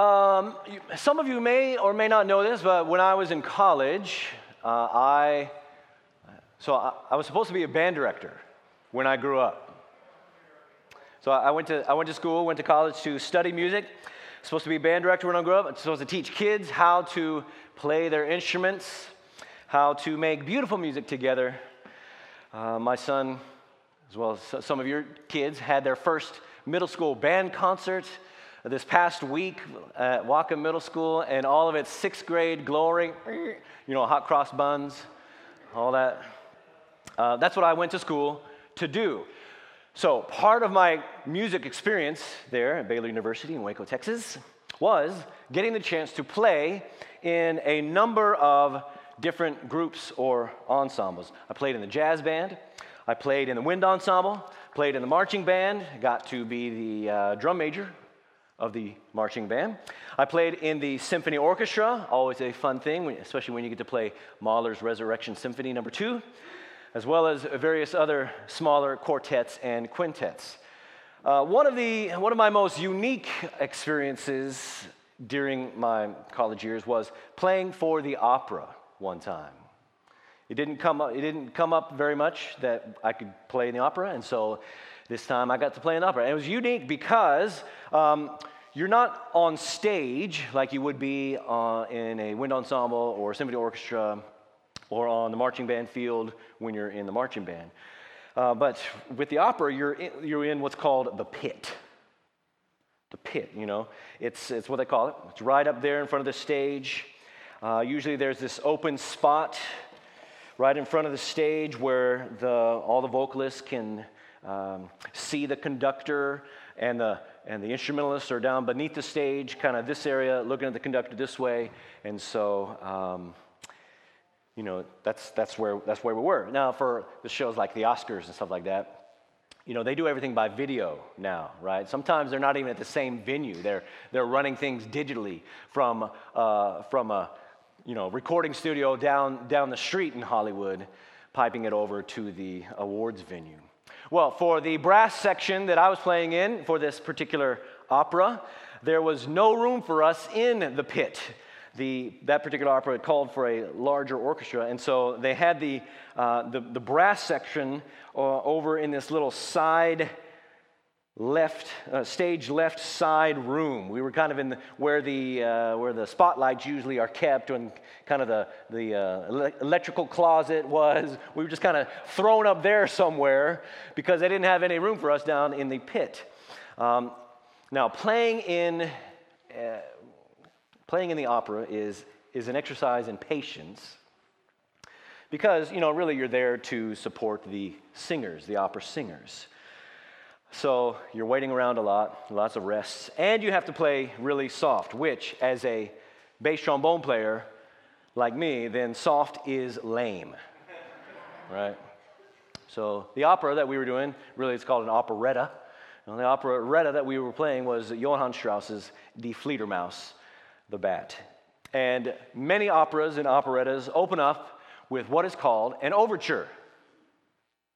Um, some of you may or may not know this, but when I was in college, uh, I so I, I was supposed to be a band director when I grew up. So I went to I went to school, went to college to study music. Supposed to be a band director when I grew up. Supposed to teach kids how to play their instruments, how to make beautiful music together. Uh, my son, as well as some of your kids, had their first middle school band concert this past week at Wacom Middle School, and all of its sixth grade glory, you know, hot cross buns, all that. Uh, that's what I went to school to do. So, part of my music experience there at Baylor University in Waco, Texas, was getting the chance to play in a number of different groups or ensembles. I played in the jazz band, I played in the wind ensemble, played in the marching band, got to be the uh, drum major of the marching band. I played in the symphony orchestra, always a fun thing, especially when you get to play Mahler's Resurrection Symphony number two, as well as various other smaller quartets and quintets. Uh, one, of the, one of my most unique experiences during my college years was playing for the opera one time. It didn't come up, it didn't come up very much that I could play in the opera, and so this time I got to play in opera. And it was unique because um, you're not on stage like you would be uh, in a wind ensemble or symphony orchestra or on the marching band field when you're in the marching band. Uh, but with the opera, you're in, you're in what's called the pit. The pit, you know, it's, it's what they call it. It's right up there in front of the stage. Uh, usually there's this open spot right in front of the stage where the, all the vocalists can um, see the conductor and the, and the instrumentalists are down beneath the stage, kind of this area, looking at the conductor this way. And so, um, you know, that's, that's, where, that's where we were. Now, for the shows like the Oscars and stuff like that, you know, they do everything by video now, right? Sometimes they're not even at the same venue. They're, they're running things digitally from, uh, from a, you know, recording studio down, down the street in Hollywood, piping it over to the awards venue. Well, for the brass section that I was playing in for this particular opera, there was no room for us in the pit. The, that particular opera called for a larger orchestra, and so they had the, uh, the, the brass section uh, over in this little side left uh, stage left side room. We were kind of in the, where the uh, where the spotlights usually are kept, and kind of the the uh, ele- electrical closet was. We were just kind of thrown up there somewhere because they didn't have any room for us down in the pit. Um, now, playing in uh, playing in the opera is is an exercise in patience. Because, you know, really you're there to support the singers, the opera singers. So you're waiting around a lot, lots of rests, and you have to play really soft, which, as a bass trombone player like me, then soft is lame, right? So the opera that we were doing, really it's called an operetta. And the operetta that we were playing was Johann Strauss's Die Fledermaus, the Bat. And many operas and operettas open up with what is called an overture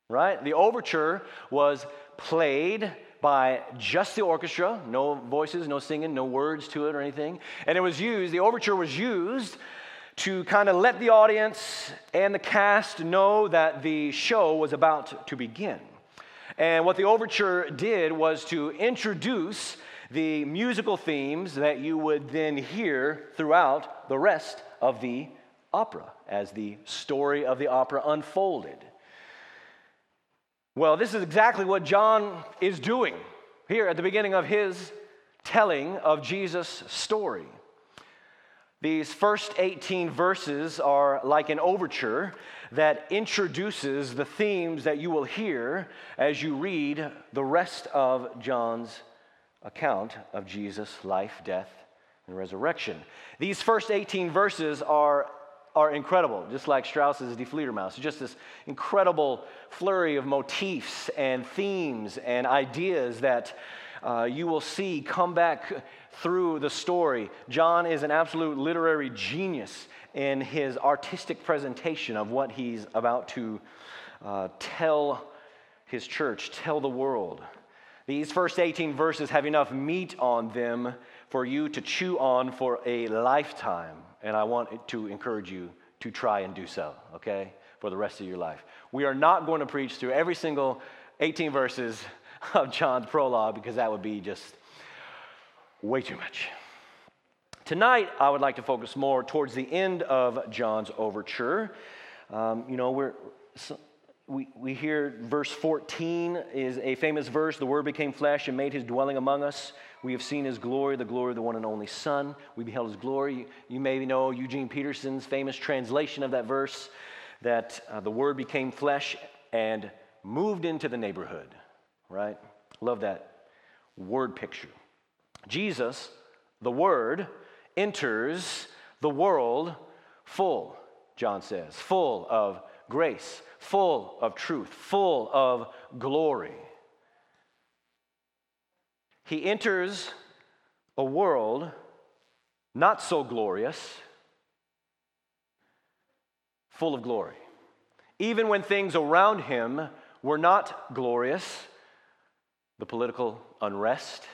right? The overture was played by just the orchestra, no voices, no singing, no words to it or anything. And it was used, the overture was used to kind of let the audience and the cast know that the show was about to begin. And what the overture did was to introduce the musical themes that you would then hear throughout the rest of the opera as the story of the opera unfolded. Well, this is exactly what John is doing here at the beginning of his telling of Jesus' story. These first 18 verses are like an overture that introduces the themes that you will hear as you read the rest of John's account of Jesus' life, death, and resurrection. These first 18 verses are are incredible, just like Strauss's Die Fledermaus. Just this incredible flurry of motifs and themes and ideas that uh, you will see come back through the story. John is an absolute literary genius in his artistic presentation of what he's about to uh, tell his church, tell the world. These first 18 verses have enough meat on them for you to chew on for a lifetime. And I want to encourage you to try and do so, okay, for the rest of your life. We are not going to preach through every single 18 verses of John's prologue because that would be just way too much. Tonight, I would like to focus more towards the end of John's overture. Um, you know, we're, we, we hear verse 14 is a famous verse. The Word became flesh and made his dwelling among us. We have seen his glory, the glory of the one and only Son. We beheld his glory. You may know Eugene Peterson's famous translation of that verse that uh, the Word became flesh and moved into the neighborhood, right? Love that word picture. Jesus, the Word, enters the world full, John says, full of grace, full of truth, full of glory. He enters a world not so glorious, full of glory. Even when things around him were not glorious, the political unrest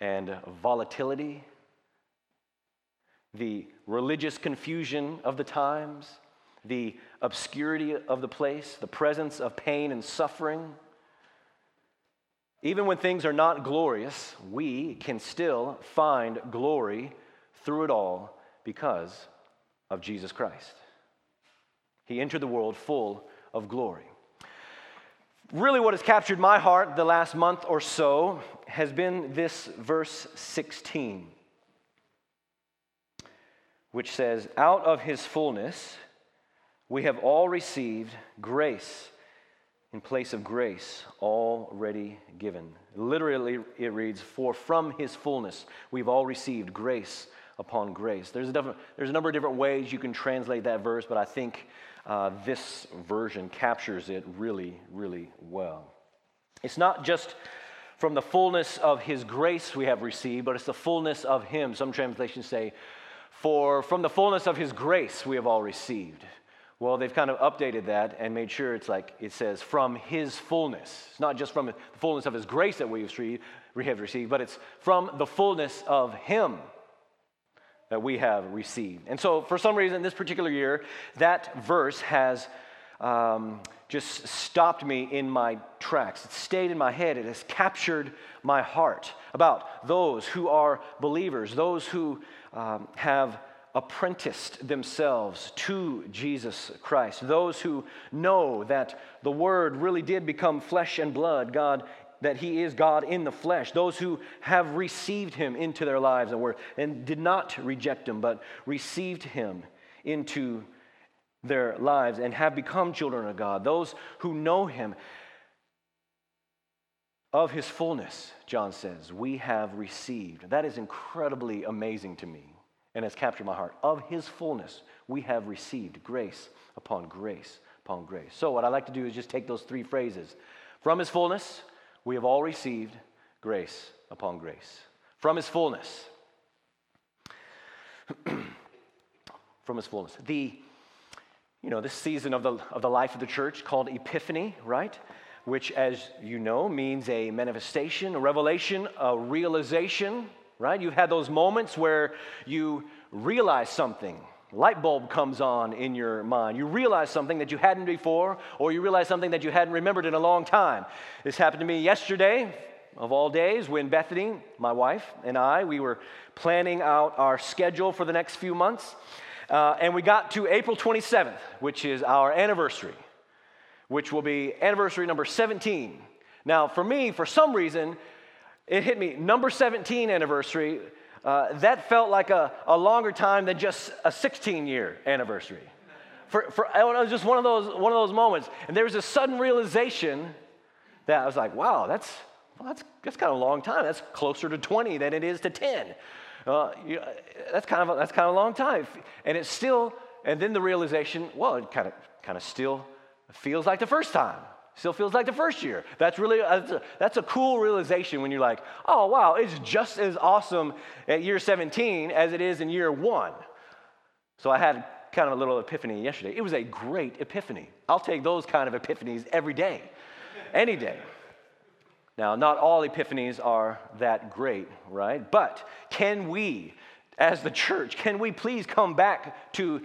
and volatility the religious confusion of the times, the obscurity of the place, the presence of pain and suffering. Even when things are not glorious, we can still find glory through it all because of Jesus Christ. He entered the world full of glory. Really, what has captured my heart the last month or so has been this verse 16 which says, Out of his fullness we have all received grace in place of grace already given. Literally, it reads, For from his fullness we've all received grace upon grace. There's a, there's a number of different ways you can translate that verse, but I think uh, this version captures it really, really well. It's not just from the fullness of his grace we have received, but it's the fullness of him. Some translations say, for from the fullness of his grace we have all received. Well, they've kind of updated that and made sure it's like it says from his fullness. It's not just from the fullness of his grace that we have received, but it's from the fullness of him that we have received. And so, for some reason, this particular year, that verse has um, just stopped me in my tracks. It stayed in my head. It has captured my heart about those who are believers, those who um, have apprenticed themselves to Jesus Christ, those who know that the Word really did become flesh and blood, God, that He is God in the flesh, those who have received Him into their lives and, were, and did not reject Him, but received Him into their lives and have become children of God, those who know Him. Of His fullness, John says, we have received. That is incredibly amazing to me and has captured my heart. Of his fullness, we have received grace upon grace upon grace. So, what I like to do is just take those three phrases. From his fullness, we have all received grace upon grace. From his fullness. From his fullness. The, you know, this season of the, of the life of the church called Epiphany, right? Which, as you know, means a manifestation, a revelation, a realization right? You've had those moments where you realize something. Light bulb comes on in your mind. You realize something that you hadn't before, or you realize something that you hadn't remembered in a long time. This happened to me yesterday, of all days, when Bethany, my wife, and I, we were planning out our schedule for the next few months. Uh, and we got to April 27th, which is our anniversary, which will be anniversary number 17. Now, for me, for some reason, it hit me. Number 17 anniversary, uh, that felt like a, a longer time than just a 16 year anniversary. For, for, it was just one of, those, one of those moments. And there was a sudden realization that I was like, wow, that's, well, that's, that's kind of a long time. That's closer to 20 than it is to 10. Uh, you, that's, kind of a, that's kind of a long time. And it's still, and then the realization, well, it kind of, kind of still feels like the first time. Still feels like the first year. That's really that's a, that's a cool realization when you're like, oh wow, it's just as awesome at year 17 as it is in year one. So I had kind of a little epiphany yesterday. It was a great epiphany. I'll take those kind of epiphanies every day, any day. Now, not all epiphanies are that great, right? But can we, as the church, can we please come back to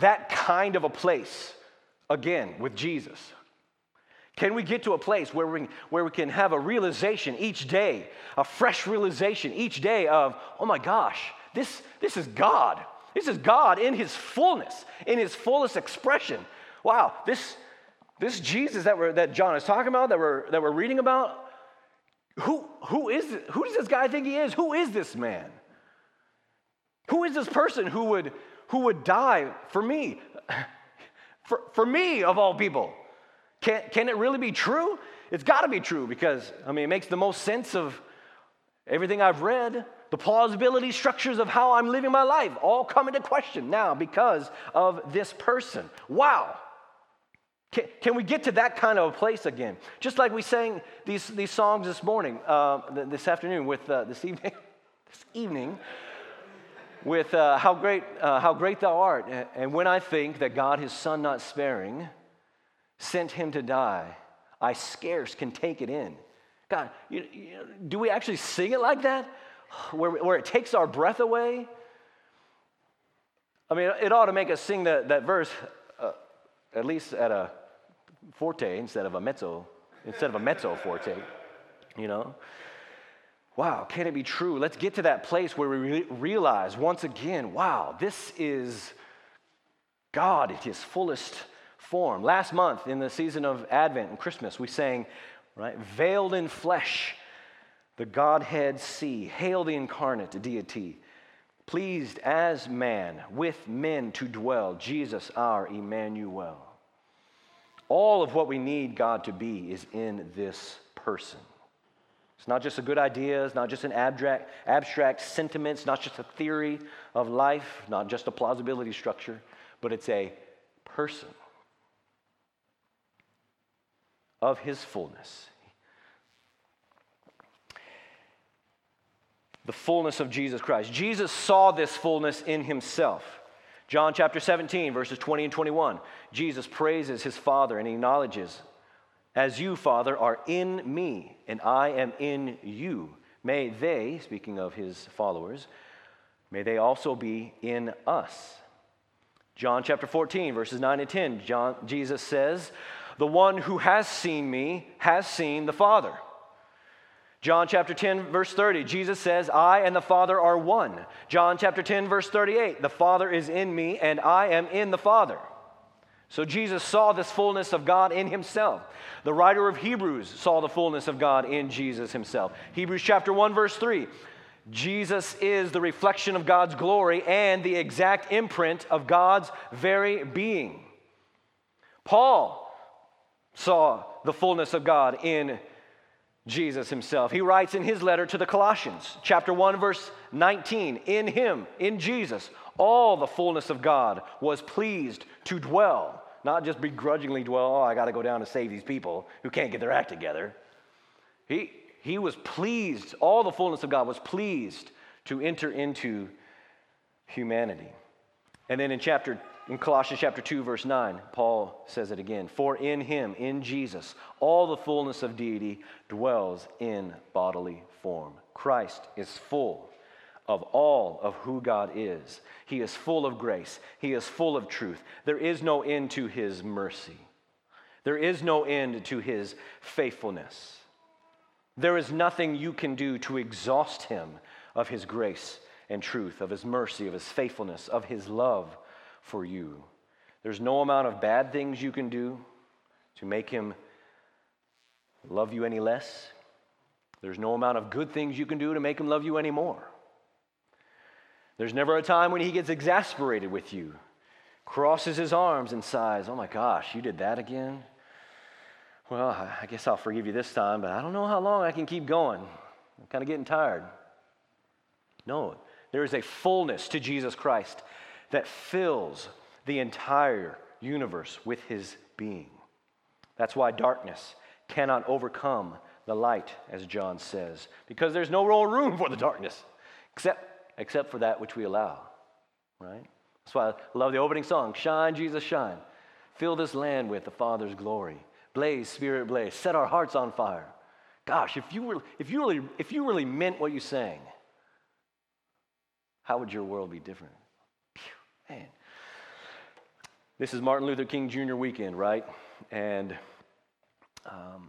that kind of a place again with Jesus? Can we get to a place where we, where we can have a realization each day, a fresh realization each day of, oh my gosh, this, this is God. This is God in his fullness, in his fullest expression. Wow, this, this Jesus that, we're, that John is talking about, that we're, that we're reading about, who, who, is, who does this guy think he is? Who is this man? Who is this person who would, who would die for me? For, for me, of all people. Can, can it really be true? It's got to be true because, I mean, it makes the most sense of everything I've read. The plausibility structures of how I'm living my life all come into question now because of this person. Wow. Can, can we get to that kind of a place again? Just like we sang these, these songs this morning, uh, this afternoon, with uh, this evening, this evening, with uh, how great, uh, how great thou art. And when I think that God, His Son, not sparing, sent him to die. I scarce can take it in. God, you, you, do we actually sing it like that? Where, where it takes our breath away? I mean, it ought to make us sing that, that verse uh, at least at a forte instead of a mezzo, instead of a mezzo forte, you know? Wow, can it be true? Let's get to that place where we re- realize once again, wow, this is God at his fullest form. Last month, in the season of Advent and Christmas, we sang, right, veiled in flesh, the Godhead see. Hail the incarnate deity. Pleased as man with men to dwell, Jesus our Emmanuel. All of what we need God to be is in this person. It's not just a good idea, it's not just an abstract, abstract sentiment, it's not just a theory of life, not just a plausibility structure, but it's a person of his fullness. The fullness of Jesus Christ. Jesus saw this fullness in himself. John chapter 17, verses 20 and 21. Jesus praises his Father and acknowledges, As you, Father, are in me, and I am in you, may they, speaking of his followers, may they also be in us. John chapter 14, verses 9 and 10. John, Jesus says, the one who has seen me has seen the Father. John chapter 10, verse 30, Jesus says, I and the Father are one. John chapter 10, verse 38, the Father is in me and I am in the Father. So Jesus saw this fullness of God in himself. The writer of Hebrews saw the fullness of God in Jesus himself. Hebrews chapter 1, verse 3, Jesus is the reflection of God's glory and the exact imprint of God's very being. Paul saw the fullness of God in Jesus himself. He writes in his letter to the Colossians, chapter 1, verse 19 In him, in Jesus, all the fullness of God was pleased to dwell, not just begrudgingly dwell, oh, I got to go down to save these people who can't get their act together. He, he was pleased, all the fullness of God was pleased to enter into humanity. And then in chapter in Colossians chapter 2 verse 9, Paul says it again, for in him, in Jesus, all the fullness of deity dwells in bodily form. Christ is full of all of who God is. He is full of grace. He is full of truth. There is no end to his mercy. There is no end to his faithfulness. There is nothing you can do to exhaust him of his grace and truth, of his mercy, of his faithfulness, of his love for you. There's no amount of bad things you can do to make him love you any less. There's no amount of good things you can do to make him love you any more. There's never a time when he gets exasperated with you, crosses his arms and sighs, Oh my gosh, you did that again? Well, I guess I'll forgive you this time, but I don't know how long I can keep going. I'm kind of getting tired. No, there is a fullness to Jesus Christ that fills the entire universe with his being. That's why darkness cannot overcome the light, as John says, because there's no real room for the darkness except, except for that which we allow, right? That's why I love the opening song Shine, Jesus, shine. Fill this land with the Father's glory. Blaze, Spirit, blaze. Set our hearts on fire. Gosh, if you, were, if you, really, if you really meant what you sang, how would your world be different? Man. This is Martin Luther King Jr. weekend, right? And um,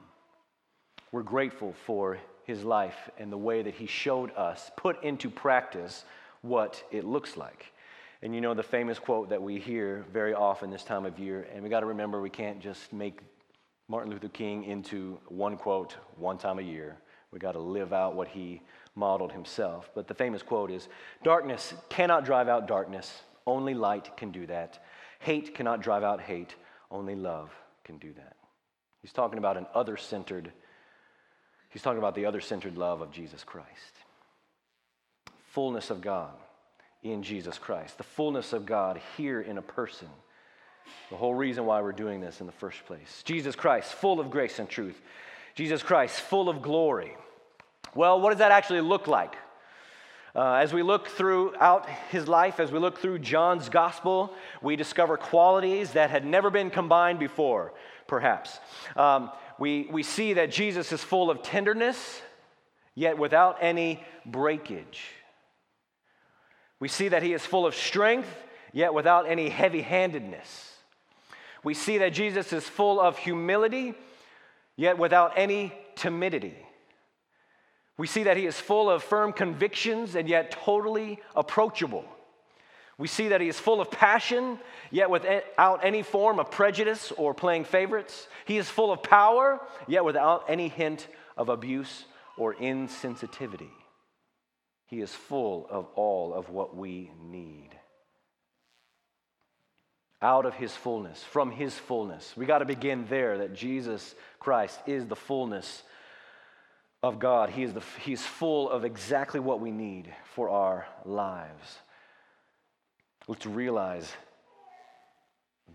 we're grateful for his life and the way that he showed us, put into practice what it looks like. And you know the famous quote that we hear very often this time of year, and we got to remember we can't just make Martin Luther King into one quote one time a year. We got to live out what he modeled himself. But the famous quote is Darkness cannot drive out darkness, only light can do that. Hate cannot drive out hate, only love can do that. He's talking about an other centered, he's talking about the other centered love of Jesus Christ. Fullness of God in Jesus Christ, the fullness of God here in a person. The whole reason why we're doing this in the first place. Jesus Christ, full of grace and truth. Jesus Christ, full of glory. Well, what does that actually look like? Uh, as we look throughout his life, as we look through John's gospel, we discover qualities that had never been combined before, perhaps. Um, we, we see that Jesus is full of tenderness, yet without any breakage. We see that he is full of strength, yet without any heavy handedness. We see that Jesus is full of humility, yet without any timidity. We see that he is full of firm convictions and yet totally approachable. We see that he is full of passion, yet without any form of prejudice or playing favorites. He is full of power, yet without any hint of abuse or insensitivity. He is full of all of what we need out of his fullness, from his fullness. We got to begin there that Jesus Christ is the fullness of God. He is the, he's full of exactly what we need for our lives. Let's realize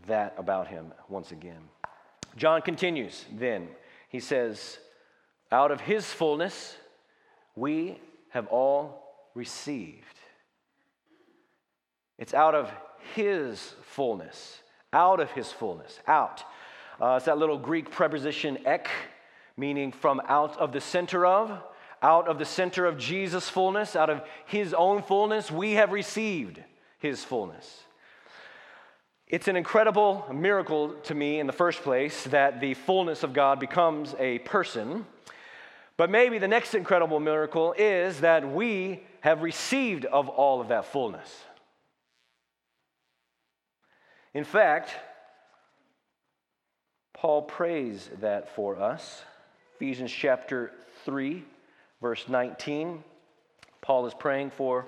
that about him once again. John continues then. He says, Out of his fullness, we have all received. It's out of his fullness, out of his fullness, out. Uh, it's that little Greek preposition ek, meaning from out of the center of, out of the center of Jesus' fullness, out of his own fullness, we have received his fullness. It's an incredible miracle to me in the first place that the fullness of God becomes a person. But maybe the next incredible miracle is that we have received of all of that fullness. In fact, Paul prays that for us. Ephesians chapter 3, verse 19. Paul is praying for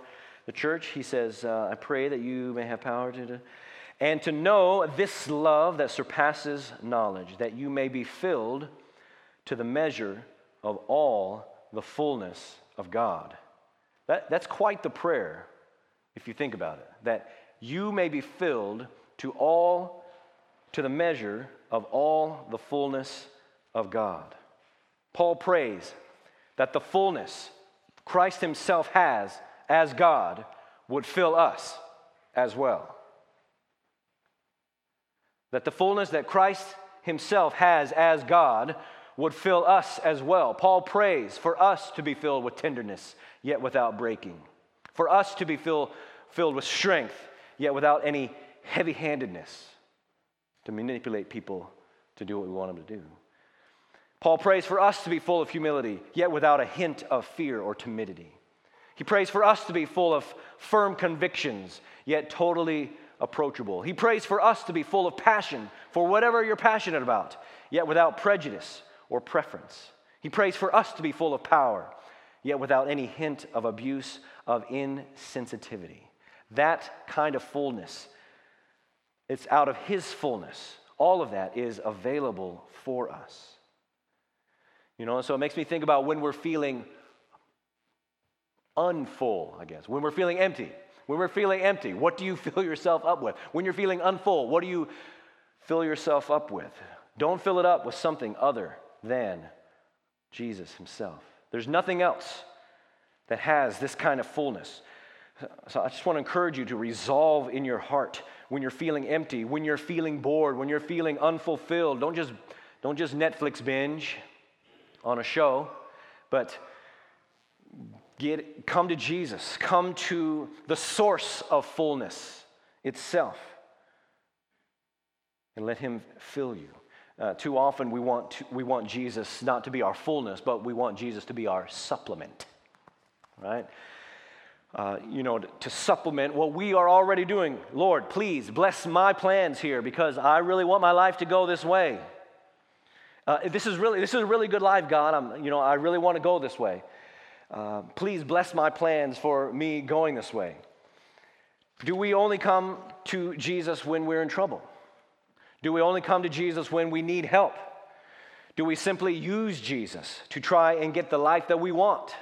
the church. He says, uh, I pray that you may have power to, and to know this love that surpasses knowledge, that you may be filled to the measure of all the fullness of God. That, that's quite the prayer, if you think about it, that you may be filled to all, to the measure of all the fullness of God. Paul prays that the fullness Christ Himself has as God would fill us as well. That the fullness that Christ Himself has as God would fill us as well. Paul prays for us to be filled with tenderness, yet without breaking. For us to be fill, filled with strength, yet without any heavy handedness to manipulate people to do what we want them to do. Paul prays for us to be full of humility, yet without a hint of fear or timidity. He prays for us to be full of firm convictions, yet totally approachable. He prays for us to be full of passion for whatever you're passionate about, yet without prejudice or preference. He prays for us to be full of power, yet without any hint of abuse, of insensitivity. That kind of fullness it's out of His fullness. All of that is available for us. You know, so it makes me think about when we're feeling unfull, I guess, when we're feeling empty. When we're feeling empty, what do you fill yourself up with? When you're feeling unfull, what do you fill yourself up with? Don't fill it up with something other than Jesus Himself. There's nothing else that has this kind of fullness. So I just want to encourage you to resolve in your heart when you're feeling empty, when you're feeling bored, when you're feeling unfulfilled. Don't just Don't just Netflix binge on a show, but get, come to Jesus. Come to the source of fullness itself and let Him fill you. Uh, too often we want, to, we want Jesus not to be our fullness, but we want Jesus to be our supplement, right? Uh, you know, to, to supplement what we are already doing. Lord, please bless my plans here because I really want my life to go this way. Uh, this is really this is a really good life, God. I'm, you know, I really want to go this way. Uh, please bless my plans for me going this way. Do we only come to Jesus when we're in trouble? Do we only come to Jesus when we need help? Do we simply use Jesus to try and get the life that we want?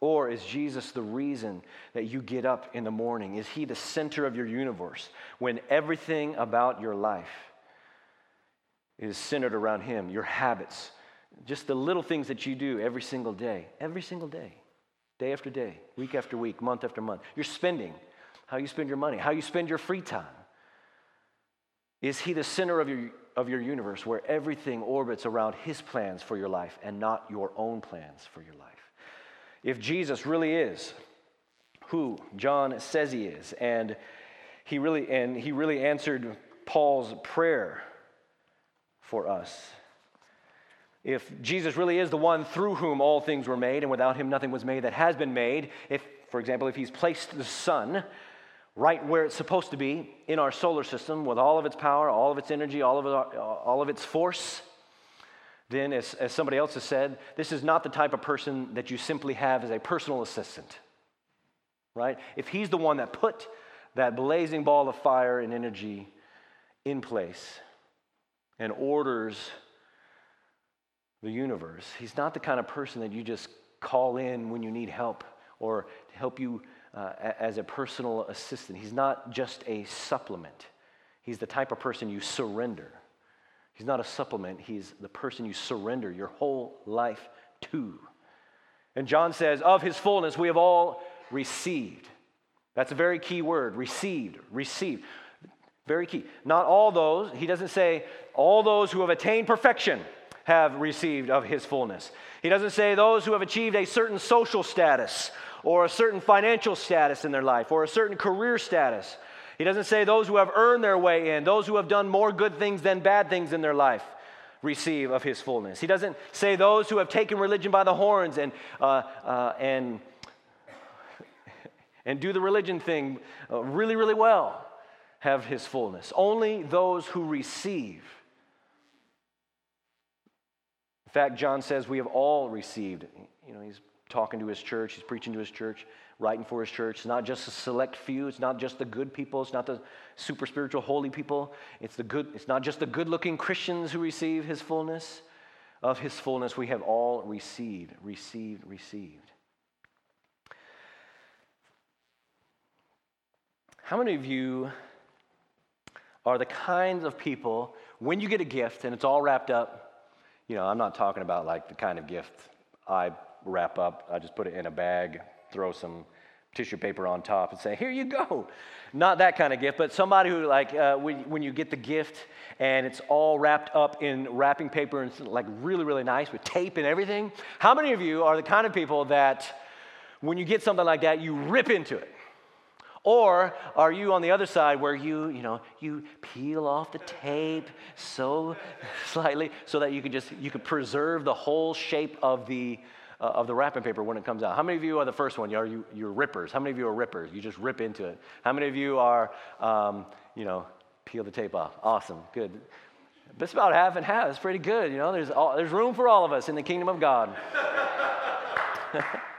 Or is Jesus the reason that you get up in the morning? Is he the center of your universe when everything about your life is centered around him? Your habits, just the little things that you do every single day, every single day, day after day, week after week, month after month. You're spending, how you spend your money, how you spend your free time. Is He the center of your, of your universe where everything orbits around His plans for your life and not your own plans for your life? If Jesus really is who John says He is, and he really, and he really answered Paul's prayer for us. If Jesus really is the one through whom all things were made, and without him nothing was made that has been made, if, for example, if he's placed the sun right where it's supposed to be in our solar system with all of its power, all of its energy, all of, all of its force, then, as, as somebody else has said, this is not the type of person that you simply have as a personal assistant, right? If he's the one that put that blazing ball of fire and energy in place and orders the universe, he's not the kind of person that you just call in when you need help or to help you uh, as a personal assistant. He's not just a supplement, he's the type of person you surrender. He's not a supplement, he's the person you surrender your whole life to. And John says, Of his fullness we have all received. That's a very key word received, received. Very key. Not all those, he doesn't say all those who have attained perfection have received of his fullness. He doesn't say those who have achieved a certain social status or a certain financial status in their life or a certain career status. He doesn't say those who have earned their way in, those who have done more good things than bad things in their life receive of his fullness. He doesn't say those who have taken religion by the horns and, uh, uh, and, and do the religion thing uh, really, really well have his fullness. Only those who receive. In fact, John says we have all received. You know, he's talking to his church, he's preaching to his church, writing for his church. It's not just a select few, it's not just the good people, it's not the super spiritual holy people. It's the good, it's not just the good-looking Christians who receive his fullness. Of his fullness we have all received, received, received. How many of you are the kinds of people when you get a gift and it's all wrapped up? You know, I'm not talking about like the kind of gift I wrap up. I just put it in a bag, throw some tissue paper on top, and say, "Here you go." Not that kind of gift, but somebody who like uh, when, when you get the gift and it's all wrapped up in wrapping paper and it's like really really nice with tape and everything. How many of you are the kind of people that when you get something like that, you rip into it? Or are you on the other side where you, you know, you peel off the tape so slightly so that you can just you can preserve the whole shape of the uh, of the wrapping paper when it comes out. How many of you are the first one? Are you you're rippers? How many of you are rippers? You just rip into it. How many of you are, um, you know, peel the tape off? Awesome, good. But it's about half and half. It's pretty good. You know, there's all, there's room for all of us in the kingdom of God.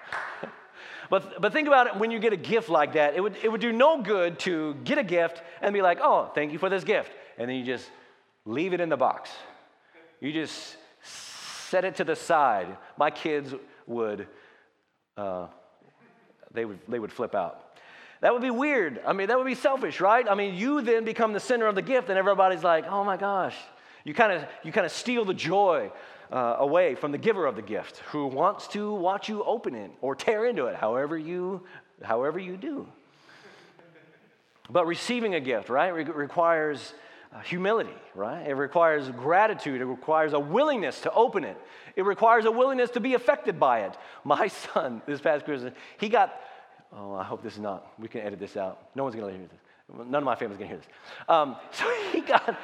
But, but think about it when you get a gift like that, it would, it would do no good to get a gift and be like, oh, thank you for this gift. And then you just leave it in the box. You just set it to the side. My kids would, uh, they would, they would flip out. That would be weird. I mean, that would be selfish, right? I mean, you then become the center of the gift, and everybody's like, oh my gosh. You kind of you kind of steal the joy uh, away from the giver of the gift, who wants to watch you open it or tear into it, however you however you do. But receiving a gift, right, re- requires uh, humility, right? It requires gratitude. It requires a willingness to open it. It requires a willingness to be affected by it. My son, this past Christmas, he got, oh, I hope this is not, we can edit this out. No one's going to hear this. None of my family's going to hear this. Um, so he got,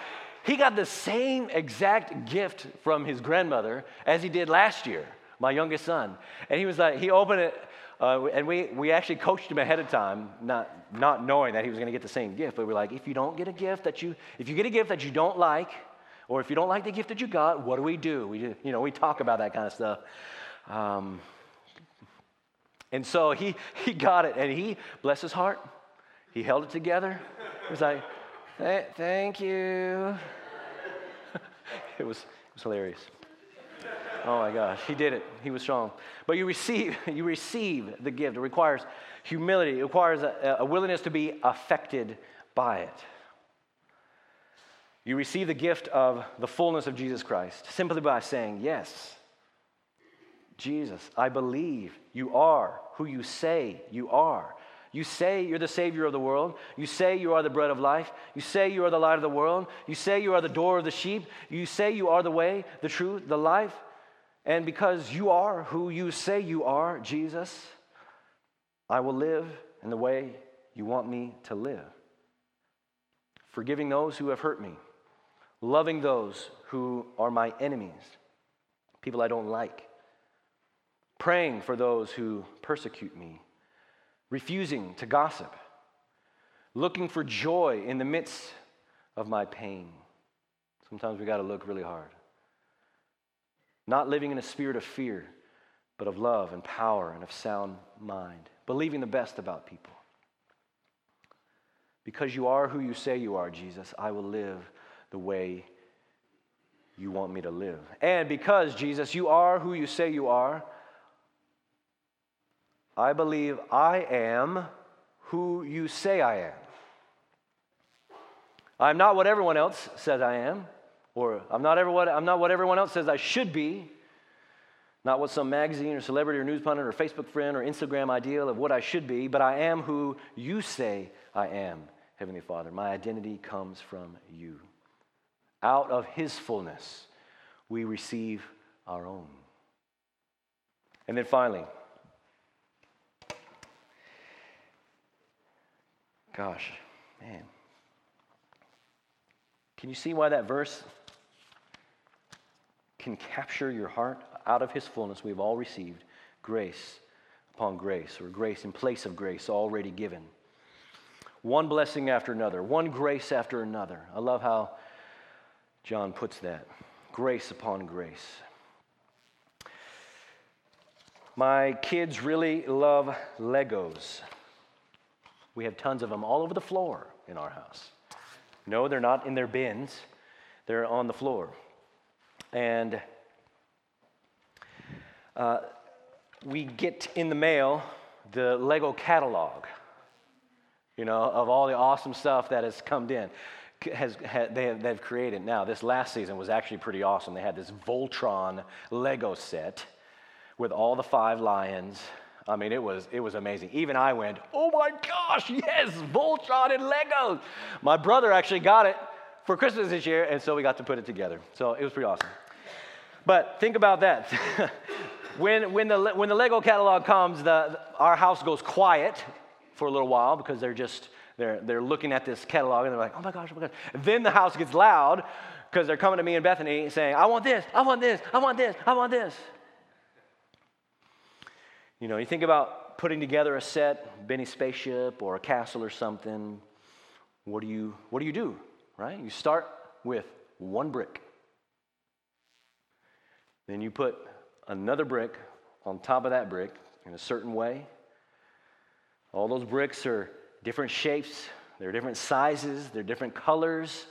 he got the same exact gift from his grandmother as he did last year, my youngest son. And he was like, he opened it uh, and we, we actually coached him ahead of time, not, not knowing that he was going to get the same gift. But we're like, if you don't get a gift that you, if you get a gift that you don't like, or if you don't like the gift that you got, what do we do? We, you know, we talk about that kind of stuff. Um, and so he, he got it, and he, bless his heart, he held it together. He was like, thank you. it, was, it was hilarious. Oh my gosh, he did it. He was strong. But you receive, you receive the gift. It requires humility. It requires a, a willingness to be affected by it. You receive the gift of the fullness of Jesus Christ simply by saying, Yes, Jesus, I believe you are who you say you are. You say you're the Savior of the world. You say you are the bread of life. You say you are the light of the world. You say you are the door of the sheep. You say you are the way, the truth, the life. And because you are who you say you are, Jesus, I will live in the way you want me to live. Forgiving those who have hurt me, loving those who are my enemies, people I don't like, praying for those who persecute me, refusing to gossip, looking for joy in the midst of my pain. Sometimes we got to look really hard not living in a spirit of fear, but of love and power and of sound mind, believing the best about people. Because you are who you say you are, Jesus, I will live the way you want me to live. And because, Jesus, you are who you say you are, I believe I am who you say I am. I'm not what everyone else says I am. Or I'm not, everyone, I'm not what everyone else says I should be. Not what some magazine or celebrity or news pundit or Facebook friend or Instagram ideal of what I should be, but I am who you say I am, Heavenly Father. My identity comes from you. Out of His fullness, we receive our own. And then finally, gosh, man. Can you see why that verse can capture your heart? Out of his fullness we've all received grace upon grace or grace in place of grace already given. One blessing after another one grace after another. I love how john puts that grace upon grace. My kids really love legos we have tons of them all over the floor in our house no they're not in their bins they're on the floor and uh, we get in the mail the Lego catalog, you know, of all the awesome stuff that has come in. Has, they have, they've created now. This last season was actually pretty awesome. They had this Voltron Lego set with all the five lions. I mean, it was it was amazing. Even I went, "Oh my gosh, yes, Voltron and Legos!" My brother actually got it for Christmas this year, and so we got to put it together. So it was pretty awesome. But think about that. when, when, the, when the Lego catalog comes, the, our house goes quiet for a little while because they're just they're, they're looking at this catalog and they're like, oh my gosh, oh my gosh. Then the house gets loud because they're coming to me and Bethany saying, I want this, I want this, I want this, I want this. You know, you think about putting together a set, Benny spaceship or a castle or something. What do you what do you do? right? You start with one brick. Then you put another brick on top of that brick in a certain way. All those bricks are different shapes, they're different sizes, they're different colors,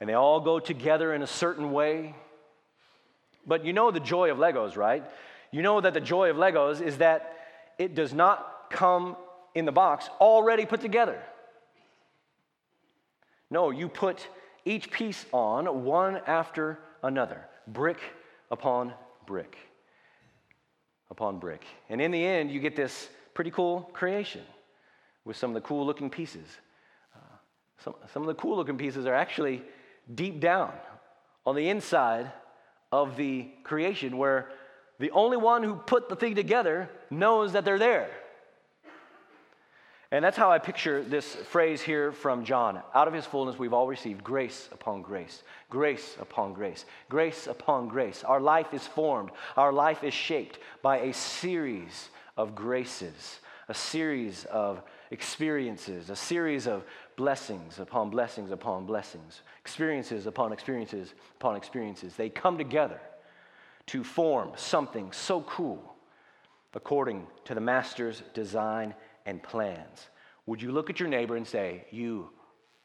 and they all go together in a certain way. But you know the joy of Legos, right? You know that the joy of Legos is that it does not come in the box already put together. No, you put each piece on one after another, brick upon brick upon brick. And in the end, you get this pretty cool creation with some of the cool looking pieces. Uh, some, some of the cool looking pieces are actually deep down on the inside of the creation where the only one who put the thing together knows that they're there. And that's how I picture this phrase here from John. Out of his fullness, we've all received grace upon grace, grace upon grace, grace upon grace. Our life is formed, our life is shaped by a series of graces, a series of experiences, a series of blessings upon blessings upon blessings, experiences upon experiences upon experiences. They come together to form something so cool according to the Master's design and plans. Would you look at your neighbor and say, You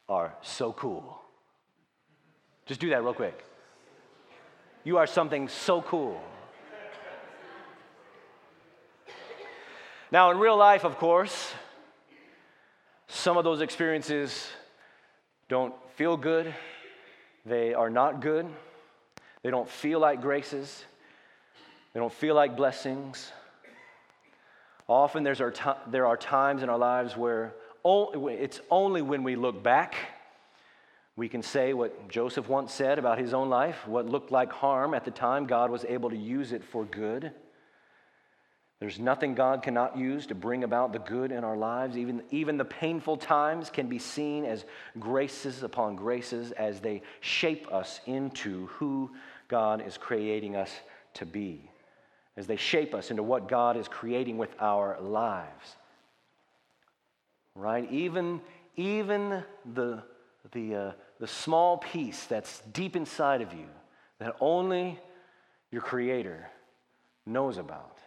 are so cool? Just do that real quick. You are something so cool. Now, in real life, of course, some of those experiences don't feel good, they are not good, they don't feel like graces, they don't feel like blessings. Often there's our t- there are times in our lives where it's only when we look back we can say what Joseph once said about his own life what looked like harm at the time, God was able to use it for good. There's nothing God cannot use to bring about the good in our lives. Even, even the painful times can be seen as graces upon graces as they shape us into who God is creating us to be as they shape us into what God is creating with our lives. Right? Even, even the, the, uh, the small piece that's deep inside of you that only your Creator knows about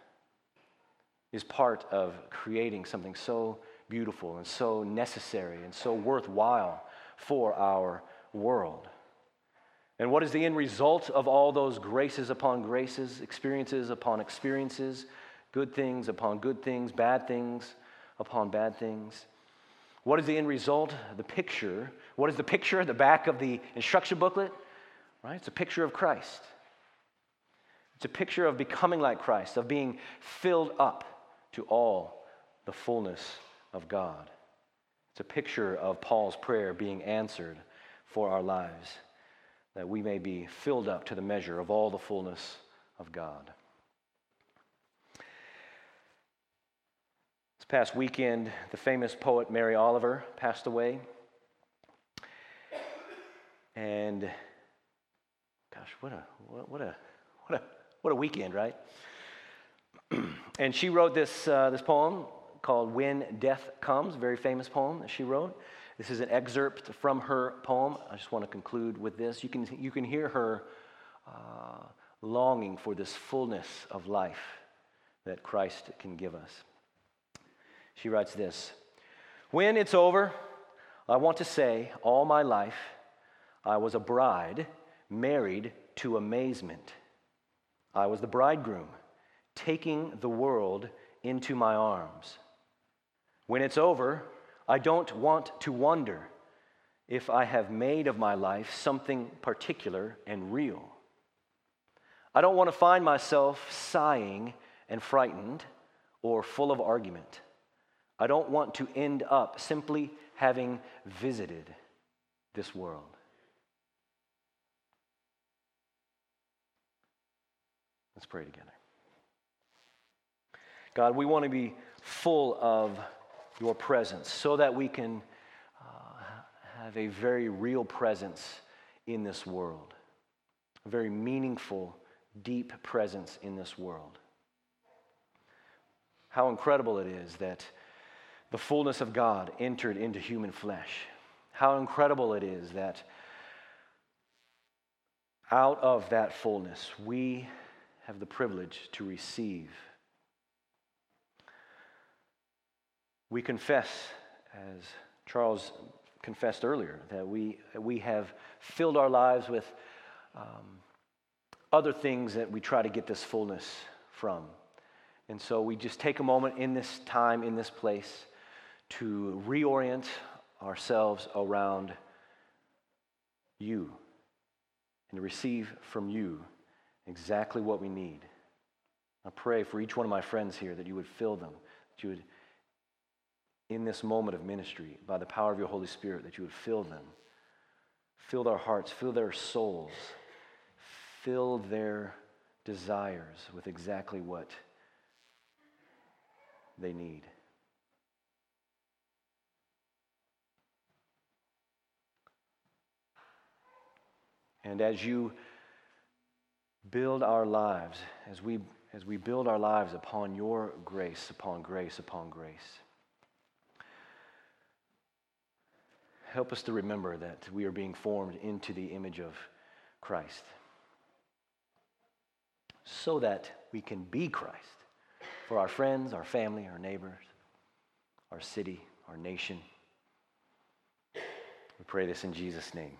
is part of creating something so beautiful and so necessary and so worthwhile for our world. And what is the end result of all those graces upon graces, experiences upon experiences, good things upon good things, bad things upon bad things? What is the end result? The picture. What is the picture at the back of the instruction booklet? Right? It's a picture of Christ. It's a picture of becoming like Christ, of being filled up to all the fullness of God. It's a picture of Paul's prayer being answered for our lives that we may be filled up to the measure of all the fullness of God. This past weekend, the famous poet Mary Oliver passed away. And gosh, what a what a what a what a weekend, right? and she wrote this uh, this poem called "When Death Comes," very famous poem that she wrote. This is an excerpt from her poem. I just want to conclude with this. You can, you can hear her uh, longing for this fullness of life that Christ can give us. She writes this When it's over, I want to say, all my life, I was a bride married to amazement. I was the bridegroom, taking the world into my arms. When it's over, I don't want to wonder if I have made of my life something particular and real. I don't want to find myself sighing and frightened or full of argument. I don't want to end up simply having visited this world. Let's pray together. God, we want to be full of your presence so that we can uh, have a very real presence in this world, a very meaningful, deep presence in this world. How incredible it is that the fullness of God entered into human flesh. How incredible it is that out of that fullness we have the privilege to receive We confess, as Charles confessed earlier, that we, we have filled our lives with um, other things that we try to get this fullness from. And so we just take a moment in this time, in this place, to reorient ourselves around you and to receive from you exactly what we need. I pray for each one of my friends here that you would fill them, that you would in this moment of ministry by the power of your Holy Spirit that you would fill them fill their hearts, fill their souls, fill their desires with exactly what they need. And as you build our lives, as we, as we build our lives upon your grace, upon grace, upon grace, help us to remember that we are being formed into the image of Christ so that we can be Christ for our friends, our family, our neighbors, our city, our nation. We pray this in Jesus' name.